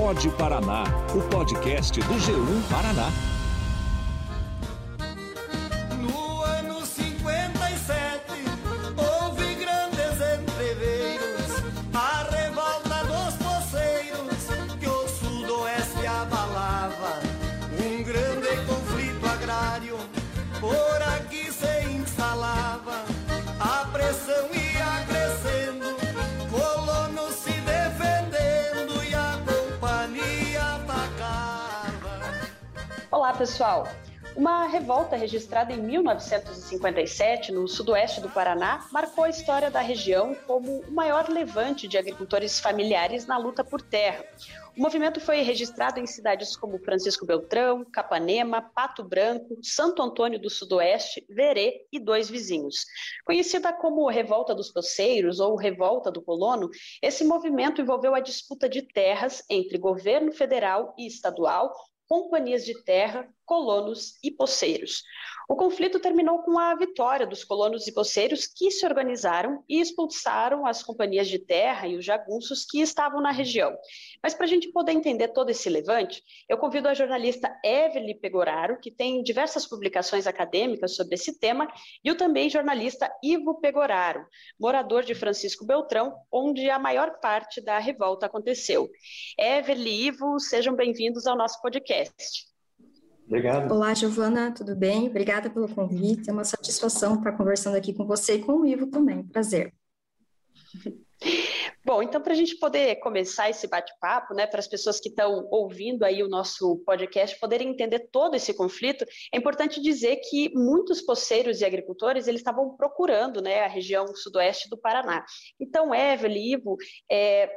Pode Paraná, o podcast do G1 Paraná. Pessoal. Uma revolta registrada em 1957 no sudoeste do Paraná marcou a história da região como o maior levante de agricultores familiares na luta por terra. O movimento foi registrado em cidades como Francisco Beltrão, Capanema, Pato Branco, Santo Antônio do Sudoeste, Verê e dois vizinhos. Conhecida como Revolta dos Poceiros ou Revolta do Colono, esse movimento envolveu a disputa de terras entre governo federal e estadual, companhias de terra, colonos e poceiros. O conflito terminou com a vitória dos colonos e poceiros que se organizaram e expulsaram as companhias de terra e os jagunços que estavam na região. Mas para a gente poder entender todo esse levante, eu convido a jornalista Evelyn Pegoraro, que tem diversas publicações acadêmicas sobre esse tema, e o também jornalista Ivo Pegoraro, morador de Francisco Beltrão, onde a maior parte da revolta aconteceu. Evelyn e Ivo, sejam bem-vindos ao nosso podcast. Obrigado. Olá, Giovana, tudo bem? Obrigada pelo convite. É uma satisfação estar conversando aqui com você e com o Ivo também. Prazer. Bom, então para a gente poder começar esse bate-papo, né, para as pessoas que estão ouvindo aí o nosso podcast poderem entender todo esse conflito, é importante dizer que muitos poceiros e agricultores eles estavam procurando, né, a região sudoeste do Paraná. Então, Evelyn, Ivo, é,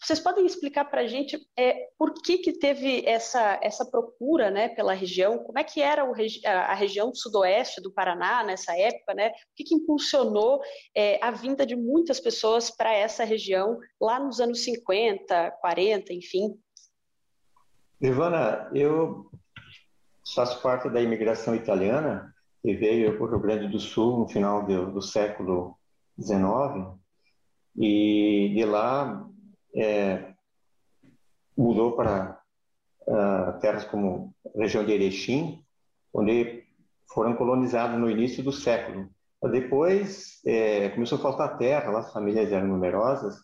vocês podem explicar para a gente é, por que, que teve essa, essa procura né, pela região? Como é que era o, a, região sudoeste do Paraná nessa época? Né? O que, que impulsionou é, a vinda de muitas pessoas para essa região lá nos anos 50, 40, enfim? Ivana, eu faço parte da imigração italiana que veio para o Rio Grande do Sul no final do, do século XIX e de lá é, mudou para uh, terras como a região de Erechim, onde foram colonizados no início do século. Depois é, começou a faltar terra, as famílias eram numerosas,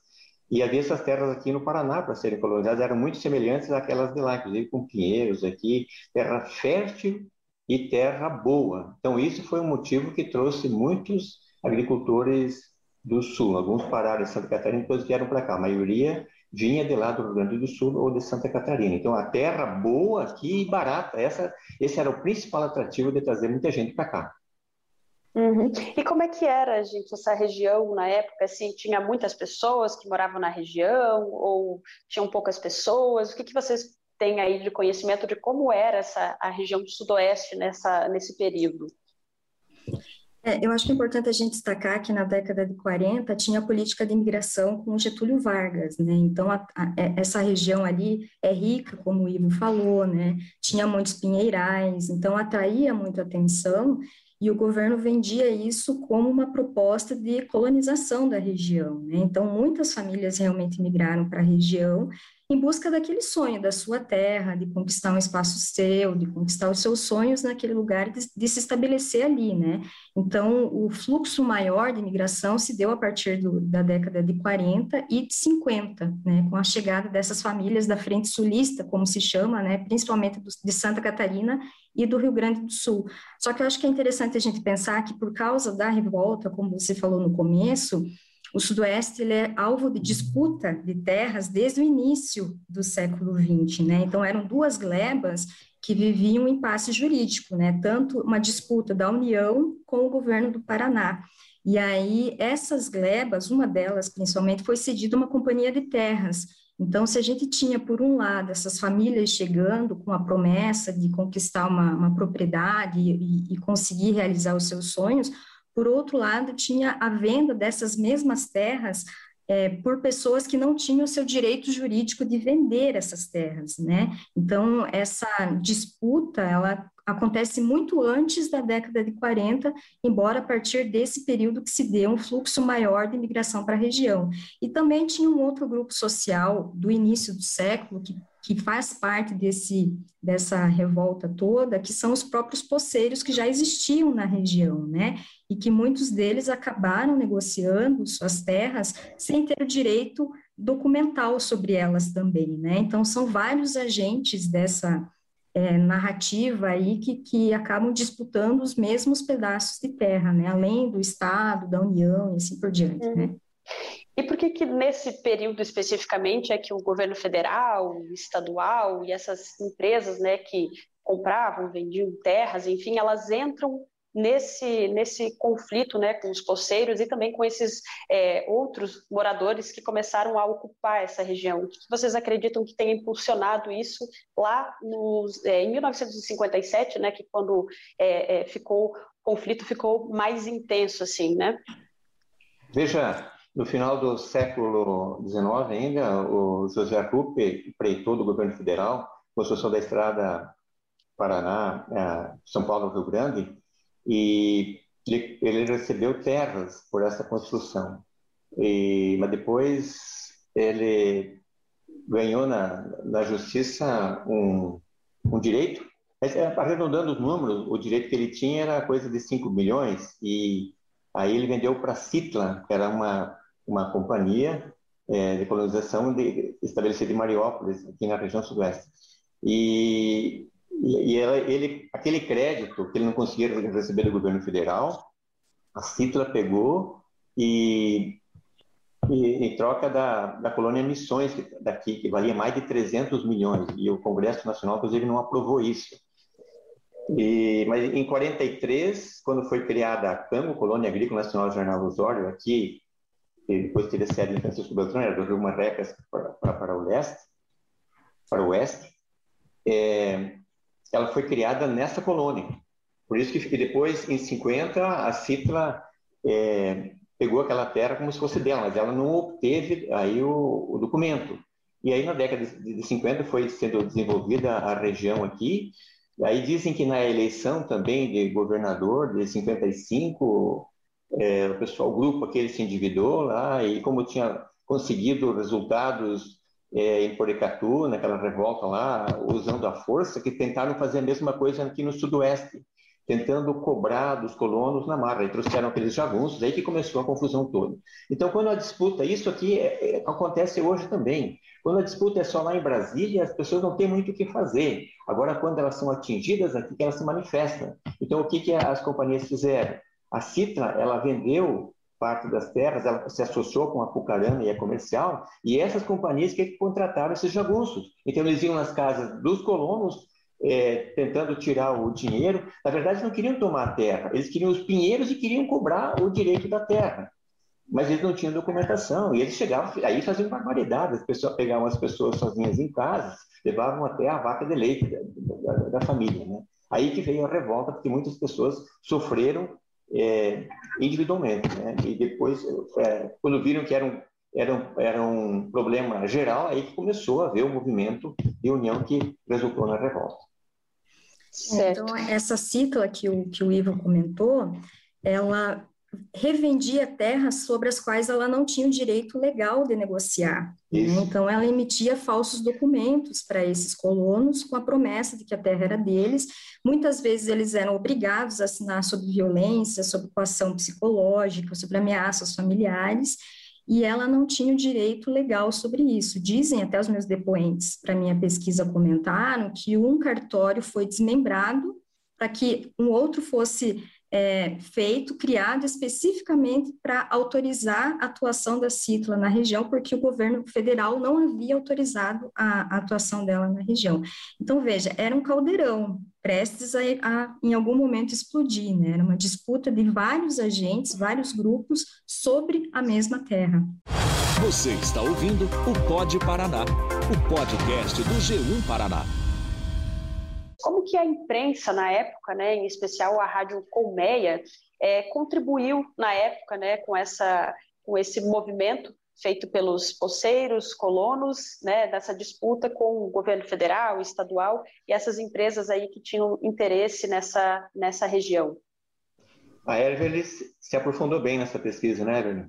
e havia essas terras aqui no Paraná para serem colonizadas, eram muito semelhantes àquelas de lá, inclusive com pinheiros aqui, terra fértil e terra boa. Então isso foi um motivo que trouxe muitos agricultores do Sul. Alguns pararam em Santa Catarina e depois vieram para cá. A maioria vinha de lá do Rio Grande do Sul ou de Santa Catarina. Então, a terra boa aqui e barata. Essa, esse era o principal atrativo de trazer muita gente para cá. Uhum. E como é que era, gente, essa região na época? Assim, tinha muitas pessoas que moravam na região ou tinham poucas pessoas? O que, que vocês têm aí de conhecimento de como era essa, a região do sudoeste nessa, nesse período? É, eu acho que é importante a gente destacar que na década de 40 tinha a política de imigração com Getúlio Vargas, né? Então, a, a, é, essa região ali é rica, como o Ivo falou, né? Tinha muitos pinheirais, então atraía muita atenção e o governo vendia isso como uma proposta de colonização da região. Né? Então, muitas famílias realmente migraram para a região em busca daquele sonho da sua terra, de conquistar um espaço seu, de conquistar os seus sonhos naquele lugar, de, de se estabelecer ali, né? Então, o fluxo maior de imigração se deu a partir do, da década de 40 e de 50, né? Com a chegada dessas famílias da frente sulista, como se chama, né? Principalmente do, de Santa Catarina e do Rio Grande do Sul. Só que eu acho que é interessante a gente pensar que por causa da revolta, como você falou no começo, o Sudoeste ele é alvo de disputa de terras desde o início do século XX, né? Então eram duas glebas que viviam um impasse jurídico, né? Tanto uma disputa da União com o governo do Paraná. E aí essas glebas, uma delas principalmente, foi cedida a uma companhia de terras. Então, se a gente tinha, por um lado, essas famílias chegando com a promessa de conquistar uma, uma propriedade e, e conseguir realizar os seus sonhos, por outro lado, tinha a venda dessas mesmas terras é, por pessoas que não tinham o seu direito jurídico de vender essas terras, né? Então, essa disputa, ela acontece muito antes da década de 40, embora a partir desse período que se deu um fluxo maior de imigração para a região. E também tinha um outro grupo social do início do século que que faz parte desse, dessa revolta toda, que são os próprios poceiros que já existiam na região, né? E que muitos deles acabaram negociando suas terras sem ter o direito documental sobre elas também, né? Então, são vários agentes dessa é, narrativa aí que, que acabam disputando os mesmos pedaços de terra, né? Além do Estado, da União e assim por diante, né? Uhum. E por que que nesse período especificamente é que o governo federal, estadual e essas empresas, né, que compravam, vendiam terras, enfim, elas entram nesse nesse conflito, né, com os poceiros e também com esses é, outros moradores que começaram a ocupar essa região? O que vocês acreditam que tenha impulsionado isso lá nos, é, em 1957, né, que quando é, é, ficou o conflito ficou mais intenso, assim, né? Veja, no final do século XIX ainda, o José Ruppe, empreitou do governo federal, construção da estrada Paraná, é, São Paulo, Rio Grande, e ele, ele recebeu terras por essa construção. E, mas depois ele ganhou na, na justiça um, um direito, é, arredondando os números, o direito que ele tinha era coisa de 5 milhões, e aí ele vendeu para a Citla, que era uma uma companhia é, de colonização de, estabelecida em Mariópolis, aqui na região sudoeste. E, e, e ela, ele, aquele crédito que ele não conseguia receber do governo federal, a Citra pegou e, e em troca da, da colônia Missões, que, daqui, que valia mais de 300 milhões, e o Congresso Nacional, inclusive, não aprovou isso. E, mas em 43, quando foi criada a CAMO, Colônia Agrícola Nacional Jornal Osório, aqui que depois teria sede em Francisco Beltrão, era do Rio Marrecas para, para, para o leste, para o oeste, é, ela foi criada nessa colônia. Por isso que depois, em 50, a Citla é, pegou aquela terra como se fosse dela, mas ela não obteve aí o, o documento. E aí, na década de, de 50, foi sendo desenvolvida a região aqui. Aí dizem que na eleição também de governador de 55, é, o pessoal, o grupo aquele se endividou lá e como tinha conseguido resultados é, em Porecatu, naquela revolta lá, usando a força, que tentaram fazer a mesma coisa aqui no sudoeste, tentando cobrar dos colonos na marra, e trouxeram aqueles jagunços, aí que começou a confusão toda. Então, quando a disputa, isso aqui é, é, acontece hoje também, quando a disputa é só lá em Brasília, as pessoas não têm muito o que fazer. Agora, quando elas são atingidas, aqui que elas se manifestam. Então, o que, que as companhias fizeram? A Citra, ela vendeu parte das terras, ela se associou com a Pucarana e a Comercial, e essas companhias que contrataram esses jagunços. Então, eles iam nas casas dos colonos, é, tentando tirar o dinheiro. Na verdade, não queriam tomar a terra, eles queriam os pinheiros e queriam cobrar o direito da terra. Mas eles não tinham documentação, e eles chegavam, aí faziam barbaridades, as pessoas pegavam as pessoas sozinhas em casa, levavam até a vaca de leite da, da, da família. Né? Aí que veio a revolta, porque muitas pessoas sofreram é, individualmente. Né? E depois, é, quando viram que era um, era, um, era um problema geral, aí que começou a haver o um movimento de união que resultou na revolta. Certo. Então, essa cicla que o, que o Ivo comentou, ela revendia terras sobre as quais ela não tinha o direito legal de negociar. Né? Então, ela emitia falsos documentos para esses colonos com a promessa de que a terra era deles. Muitas vezes eles eram obrigados a assinar sobre violência, sobre coação psicológica, sobre ameaças familiares, e ela não tinha o direito legal sobre isso. Dizem até os meus depoentes, para minha pesquisa comentaram, que um cartório foi desmembrado para que um outro fosse é, feito, criado especificamente para autorizar a atuação da Citla na região, porque o governo federal não havia autorizado a, a atuação dela na região. Então, veja, era um caldeirão prestes a, a, em algum momento explodir, né? Era uma disputa de vários agentes, vários grupos sobre a mesma terra. Você está ouvindo o Pod Paraná, o podcast do G1 Paraná. Como que a imprensa na época, né, em especial a rádio Colmeia, é, contribuiu na época, né, com essa, com esse movimento feito pelos poceiros, colonos, né, dessa disputa com o governo federal, estadual e essas empresas aí que tinham interesse nessa nessa região. A Evelyn se aprofundou bem nessa pesquisa, né, Evelyn?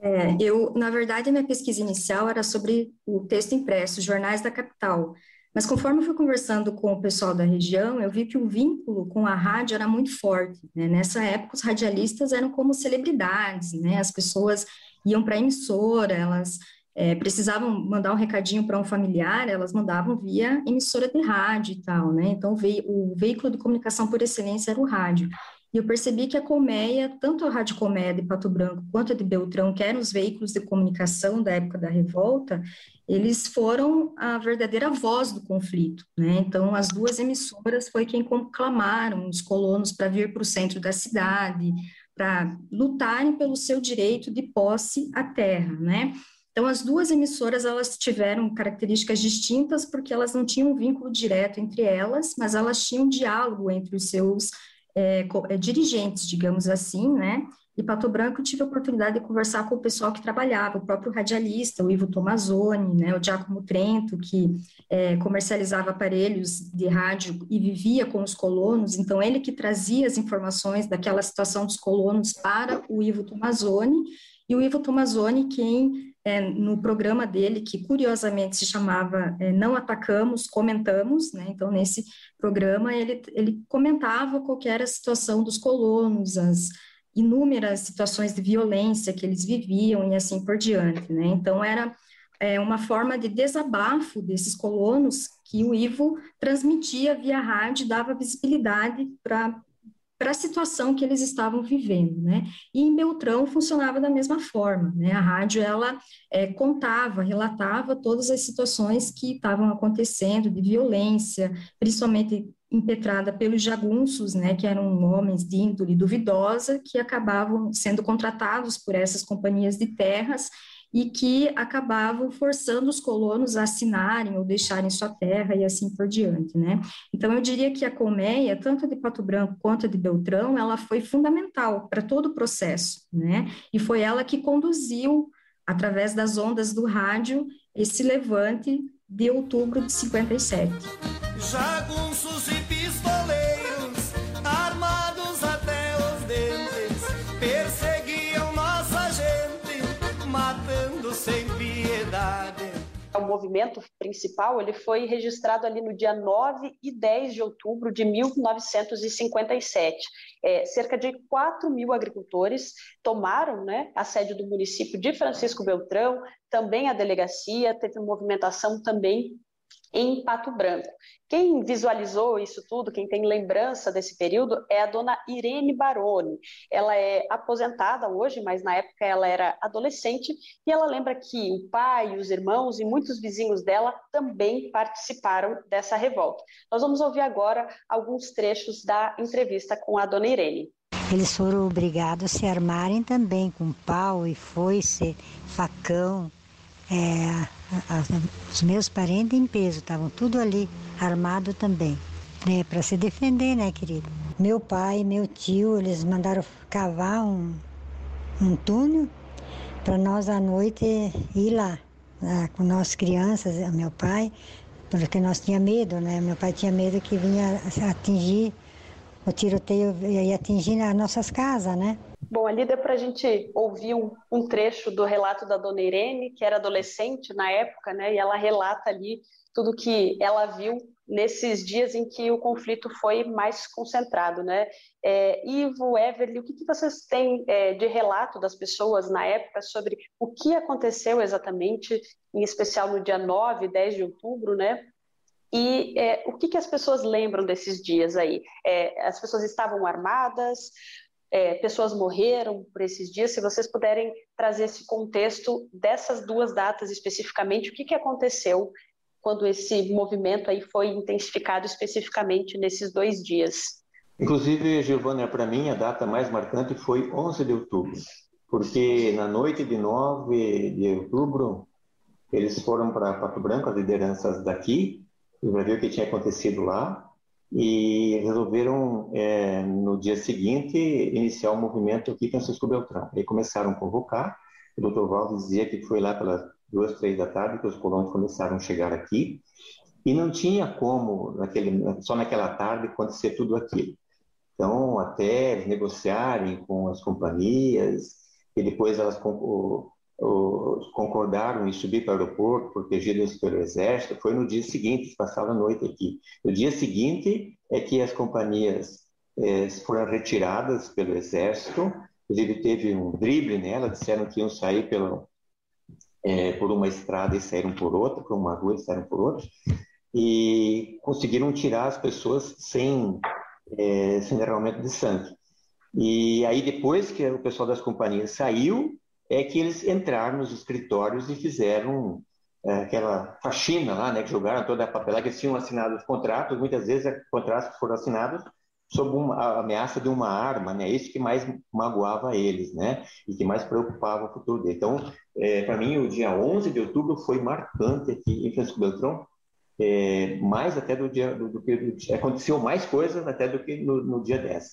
É, eu, na verdade, a minha pesquisa inicial era sobre o texto impresso, jornais da capital. Mas conforme eu fui conversando com o pessoal da região, eu vi que o vínculo com a rádio era muito forte. Né? Nessa época, os radialistas eram como celebridades, né? As pessoas iam para a emissora, elas é, precisavam mandar um recadinho para um familiar, elas mandavam via emissora de rádio e tal, né? Então, o veículo de comunicação por excelência era o rádio. E eu percebi que a colmeia, tanto a Rádio Colmeia de Pato Branco quanto a de Beltrão, que eram os veículos de comunicação da época da revolta, eles foram a verdadeira voz do conflito, né? Então, as duas emissoras foi quem conclamaram os colonos para vir para o centro da cidade, para lutarem pelo seu direito de posse à terra, né? Então, as duas emissoras, elas tiveram características distintas porque elas não tinham um vínculo direto entre elas, mas elas tinham um diálogo entre os seus é, é, dirigentes, digamos assim, né? E Pato Branco tive a oportunidade de conversar com o pessoal que trabalhava, o próprio radialista, o Ivo Tomazoni, né, o Giacomo Trento, que é, comercializava aparelhos de rádio e vivia com os colonos, então ele que trazia as informações daquela situação dos colonos para o Ivo Tomazoni, e o Ivo Tomazoni, quem é, no programa dele, que curiosamente se chamava é, Não Atacamos, Comentamos, né? então nesse programa ele, ele comentava qual era a situação dos colonos, as inúmeras situações de violência que eles viviam e assim por diante. Né? Então era é, uma forma de desabafo desses colonos que o Ivo transmitia via rádio, dava visibilidade para para a situação que eles estavam vivendo, né? E em Beltrão funcionava da mesma forma, né? A rádio ela é, contava, relatava todas as situações que estavam acontecendo de violência, principalmente impetrada pelos jagunços, né? Que eram homens de índole duvidosa que acabavam sendo contratados por essas companhias de terras e que acabavam forçando os colonos a assinarem ou deixarem sua terra e assim por diante, né? Então, eu diria que a colmeia, tanto de Pato Branco quanto de Beltrão, ela foi fundamental para todo o processo, né? E foi ela que conduziu, através das ondas do rádio, esse levante de outubro de 57. Jagunços e O movimento principal ele foi registrado ali no dia 9 e 10 de outubro de 1957. É, cerca de 4 mil agricultores tomaram né, a sede do município de Francisco Beltrão, também a delegacia, teve movimentação também em Pato Branco. Quem visualizou isso tudo, quem tem lembrança desse período, é a dona Irene Baroni. Ela é aposentada hoje, mas na época ela era adolescente, e ela lembra que o pai, os irmãos e muitos vizinhos dela também participaram dessa revolta. Nós vamos ouvir agora alguns trechos da entrevista com a dona Irene. Eles foram obrigados a se armarem também com pau e foice, facão, é, os meus parentes em peso, estavam tudo ali, armado também, né, para se defender, né, querido? Meu pai, meu tio, eles mandaram cavar um, um túnel para nós à noite ir lá, lá com nós crianças, meu pai, porque nós tinha medo, né? Meu pai tinha medo que vinha atingir o tiroteio ia atingir as nossas casas, né? Bom, ali deu para a gente ouvir um, um, trecho do relato da dona Irene, que era adolescente na época, né? E ela relata ali tudo que ela viu nesses dias em que o conflito foi mais concentrado, né? É, Ivo, Everly, o que, que vocês têm é, de relato das pessoas na época sobre o que aconteceu exatamente, em especial no dia 9 e 10 de outubro, né? E é, o que, que as pessoas lembram desses dias aí? É, as pessoas estavam armadas, é, pessoas morreram por esses dias. Se vocês puderem trazer esse contexto dessas duas datas especificamente, o que, que aconteceu quando esse movimento aí foi intensificado especificamente nesses dois dias? Inclusive, Giovana, para mim a data mais marcante foi 11 de outubro, porque na noite de 9 de outubro eles foram para Pato Branco, as lideranças daqui, para ver o que tinha acontecido lá e resolveram, é, no dia seguinte, iniciar o um movimento aqui em Francisco Beltrão. E começaram a convocar, o doutor Valdo dizia que foi lá pelas duas, três da tarde que os colonos começaram a chegar aqui, e não tinha como, naquele, só naquela tarde, acontecer tudo aquilo. Então, até negociarem com as companhias, e depois elas concordaram em subir para o aeroporto, protegidas pelo exército, foi no dia seguinte, passaram a noite aqui. No dia seguinte é que as companhias é, foram retiradas pelo exército, inclusive teve um drible nela, disseram que iam sair pelo, é, por uma estrada e saíram por outra, por uma rua e saíram por outra, e conseguiram tirar as pessoas sem, é, sem derramamento de sangue. E aí depois que o pessoal das companhias saiu, é que eles entraram nos escritórios e fizeram é, aquela faxina lá, né, que jogaram toda a papelada, que eles tinham assinado os contratos, muitas vezes os contratos foram assinados sob uma, a ameaça de uma arma, né? Isso que mais magoava eles, né? E que mais preocupava o futuro dele. Então, é, para mim, o dia 11 de outubro foi marcante aqui em Francisco Beltrão, é, mais até do dia do, do que aconteceu mais coisas até do que no, no dia 10.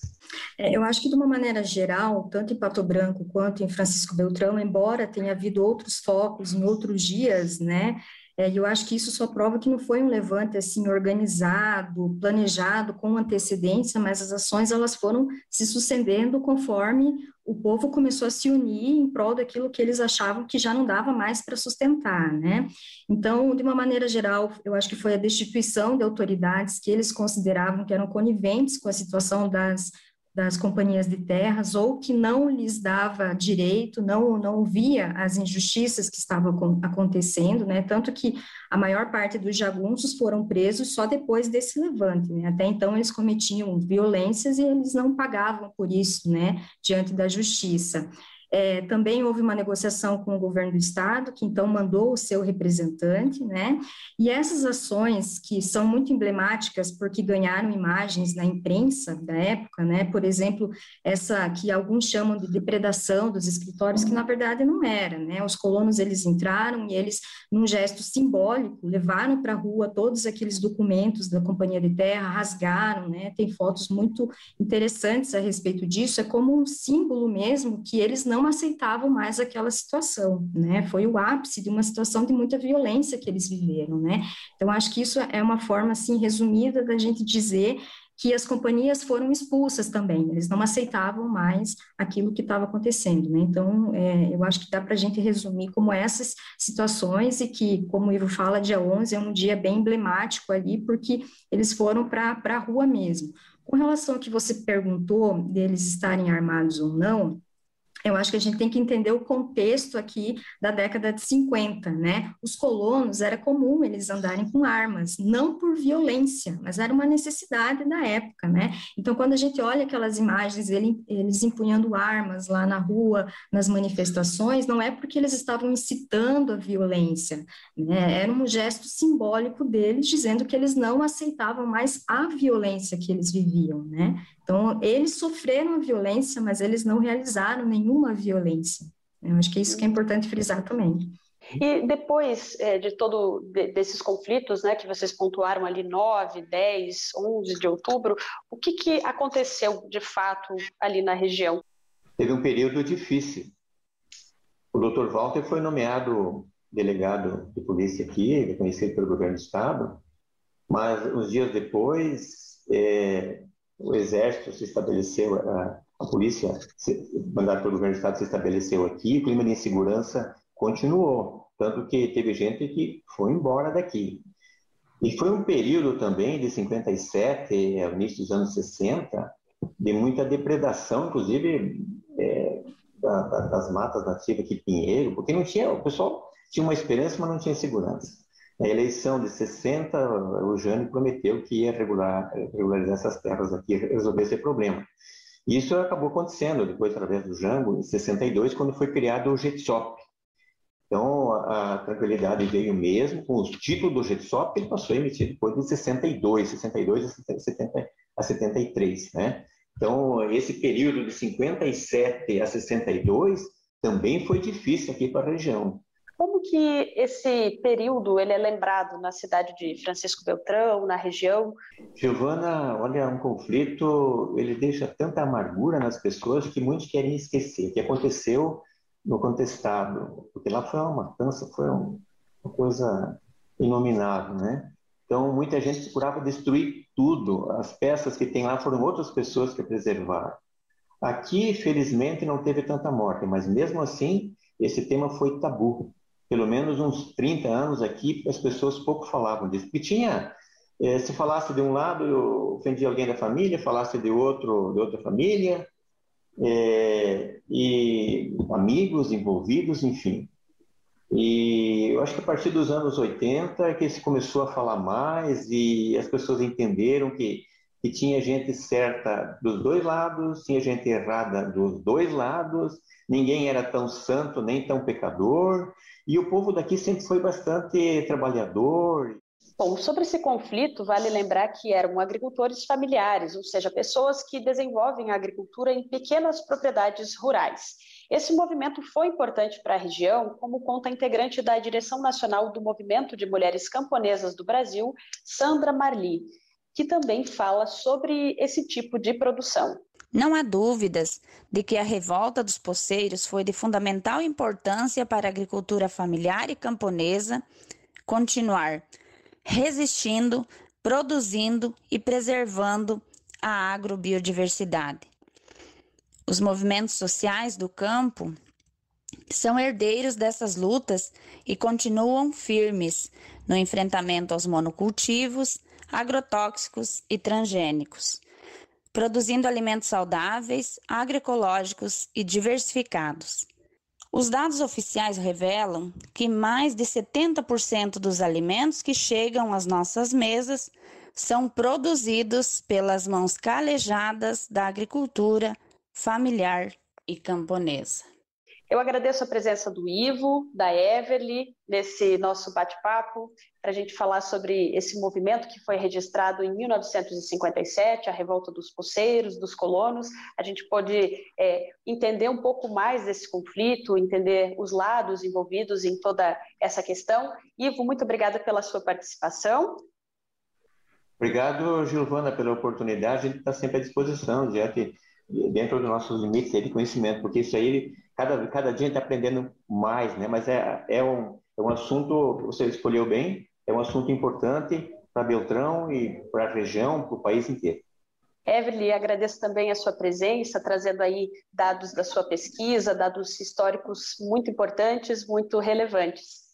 É, eu acho que de uma maneira geral, tanto em Pato Branco quanto em Francisco Beltrão, embora tenha havido outros focos em outros dias, né? É, eu acho que isso só prova que não foi um levante assim organizado, planejado com antecedência, mas as ações elas foram se sucedendo conforme o povo começou a se unir em prol daquilo que eles achavam que já não dava mais para sustentar, né? Então, de uma maneira geral, eu acho que foi a destituição de autoridades que eles consideravam que eram coniventes com a situação das das companhias de terras ou que não lhes dava direito, não não via as injustiças que estavam acontecendo, né? Tanto que a maior parte dos jagunços foram presos só depois desse levante, né? Até então eles cometiam violências e eles não pagavam por isso, né? Diante da justiça. É, também houve uma negociação com o governo do estado, que então mandou o seu representante, né? E essas ações, que são muito emblemáticas porque ganharam imagens na imprensa da época, né? Por exemplo, essa que alguns chamam de depredação dos escritórios, que na verdade não era, né? Os colonos eles entraram e eles, num gesto simbólico, levaram para a rua todos aqueles documentos da companhia de terra, rasgaram, né? Tem fotos muito interessantes a respeito disso. É como um símbolo mesmo que eles não não aceitavam mais aquela situação, né? Foi o ápice de uma situação de muita violência que eles viveram, né? Então, acho que isso é uma forma, assim, resumida da gente dizer que as companhias foram expulsas também, eles não aceitavam mais aquilo que estava acontecendo, né? Então, é, eu acho que dá para a gente resumir como essas situações e que, como o Ivo fala, dia 11 é um dia bem emblemático ali, porque eles foram para a rua mesmo. Com relação ao que você perguntou deles estarem armados ou não, eu acho que a gente tem que entender o contexto aqui da década de 50, né? Os colonos era comum eles andarem com armas, não por violência, mas era uma necessidade da época, né? Então, quando a gente olha aquelas imagens ele, eles empunhando armas lá na rua, nas manifestações, não é porque eles estavam incitando a violência, né? Era um gesto simbólico deles dizendo que eles não aceitavam mais a violência que eles viviam, né? Então, eles sofreram a violência, mas eles não realizaram nenhuma violência. Eu acho que é isso que é importante frisar também. E depois é, de todo de, desses conflitos, né, que vocês pontuaram ali 9, 10, 11 de outubro, o que, que aconteceu de fato ali na região? Teve um período difícil. O Dr. Walter foi nomeado delegado de polícia aqui, reconhecido pelo governo do estado, mas uns dias depois é, o exército se estabeleceu, a, a polícia, mandada pelo governo do estado, se estabeleceu aqui, o clima de insegurança continuou, tanto que teve gente que foi embora daqui. E foi um período também de 57 ao início dos anos 60 de muita depredação, inclusive é, da, da, das matas nativas aqui Pinheiro, porque não tinha, o pessoal tinha uma esperança, mas não tinha segurança. Na eleição de 60, o Jânio prometeu que ia regular, regularizar essas terras aqui, resolver esse problema. Isso acabou acontecendo depois, através do Jango, em 62, quando foi criado o GETSOP. Então, a tranquilidade veio mesmo com os títulos do GETSOP, ele passou a emitir depois de 62, 62 a, 70, a 73, né? Então, esse período de 57 a 62 também foi difícil aqui para a região. Como que esse período ele é lembrado na cidade de Francisco Beltrão, na região? Giovana, olha, um conflito, ele deixa tanta amargura nas pessoas que muitos querem esquecer que aconteceu no contestado, porque lá foi uma matança, foi uma coisa inominável, né? Então, muita gente procurava destruir tudo. As peças que tem lá foram outras pessoas que preservaram. Aqui, felizmente, não teve tanta morte, mas mesmo assim, esse tema foi tabu. Pelo menos uns 30 anos aqui, as pessoas pouco falavam disso. Porque tinha, eh, se falasse de um lado, eu ofendia alguém da família, falasse de outro, de outra família, eh, e amigos envolvidos, enfim. E eu acho que a partir dos anos 80 é que se começou a falar mais e as pessoas entenderam que que tinha gente certa dos dois lados, tinha gente errada dos dois lados, ninguém era tão santo nem tão pecador, e o povo daqui sempre foi bastante trabalhador. Bom, sobre esse conflito, vale lembrar que eram agricultores familiares, ou seja, pessoas que desenvolvem a agricultura em pequenas propriedades rurais. Esse movimento foi importante para a região, como conta a integrante da direção nacional do Movimento de Mulheres Camponesas do Brasil, Sandra Marli que também fala sobre esse tipo de produção. Não há dúvidas de que a revolta dos poceiros foi de fundamental importância para a agricultura familiar e camponesa continuar resistindo, produzindo e preservando a agrobiodiversidade. Os movimentos sociais do campo são herdeiros dessas lutas e continuam firmes no enfrentamento aos monocultivos, agrotóxicos e transgênicos, produzindo alimentos saudáveis, agroecológicos e diversificados. Os dados oficiais revelam que mais de 70% dos alimentos que chegam às nossas mesas são produzidos pelas mãos calejadas da agricultura familiar e camponesa. Eu agradeço a presença do Ivo, da Everly, nesse nosso bate-papo, para a gente falar sobre esse movimento que foi registrado em 1957, a revolta dos poceiros, dos colonos. A gente pode é, entender um pouco mais desse conflito, entender os lados envolvidos em toda essa questão. Ivo, muito obrigada pela sua participação. Obrigado, Gilvana, pela oportunidade. A gente está sempre à disposição, dentro dos nossos limites de conhecimento, porque isso aí cada, cada dia a gente está aprendendo mais, né? Mas é, é, um, é um assunto, você escolheu bem, é um assunto importante para Beltrão e para a região, para o país inteiro. Evelyn, agradeço também a sua presença, trazendo aí dados da sua pesquisa, dados históricos muito importantes, muito relevantes.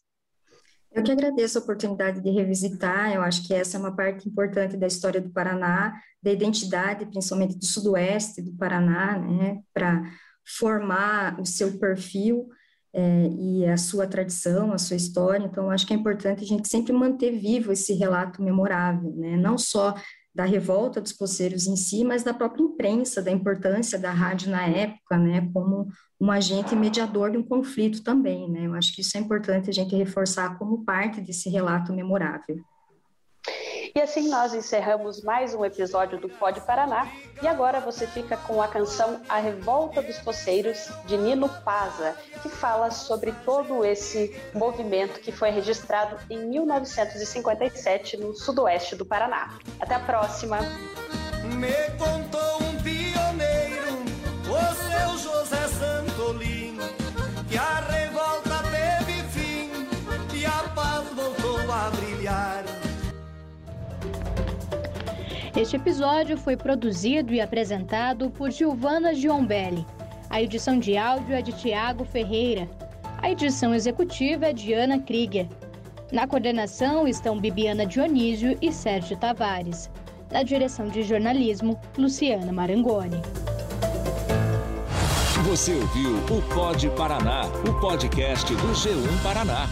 Eu que agradeço a oportunidade de revisitar, eu acho que essa é uma parte importante da história do Paraná, da identidade, principalmente do sudoeste do Paraná, né, para formar o seu perfil é, e a sua tradição, a sua história. Então, acho que é importante a gente sempre manter vivo esse relato memorável, né? não só da revolta dos poceiros em si, mas da própria imprensa, da importância da rádio na época, né, como um agente mediador de um conflito também, né, eu acho que isso é importante a gente reforçar como parte desse relato memorável. E assim nós encerramos mais um episódio do Pode Paraná. E agora você fica com a canção A Revolta dos Poceiros, de Nino Paza, que fala sobre todo esse movimento que foi registrado em 1957 no sudoeste do Paraná. Até a próxima! Me Este episódio foi produzido e apresentado por Giovana Giombelli. A edição de áudio é de Tiago Ferreira. A edição executiva é de Ana Krieger. Na coordenação estão Bibiana Dionísio e Sérgio Tavares. Na direção de jornalismo, Luciana Marangoni. Você ouviu o Pod Paraná, o podcast do G1 Paraná.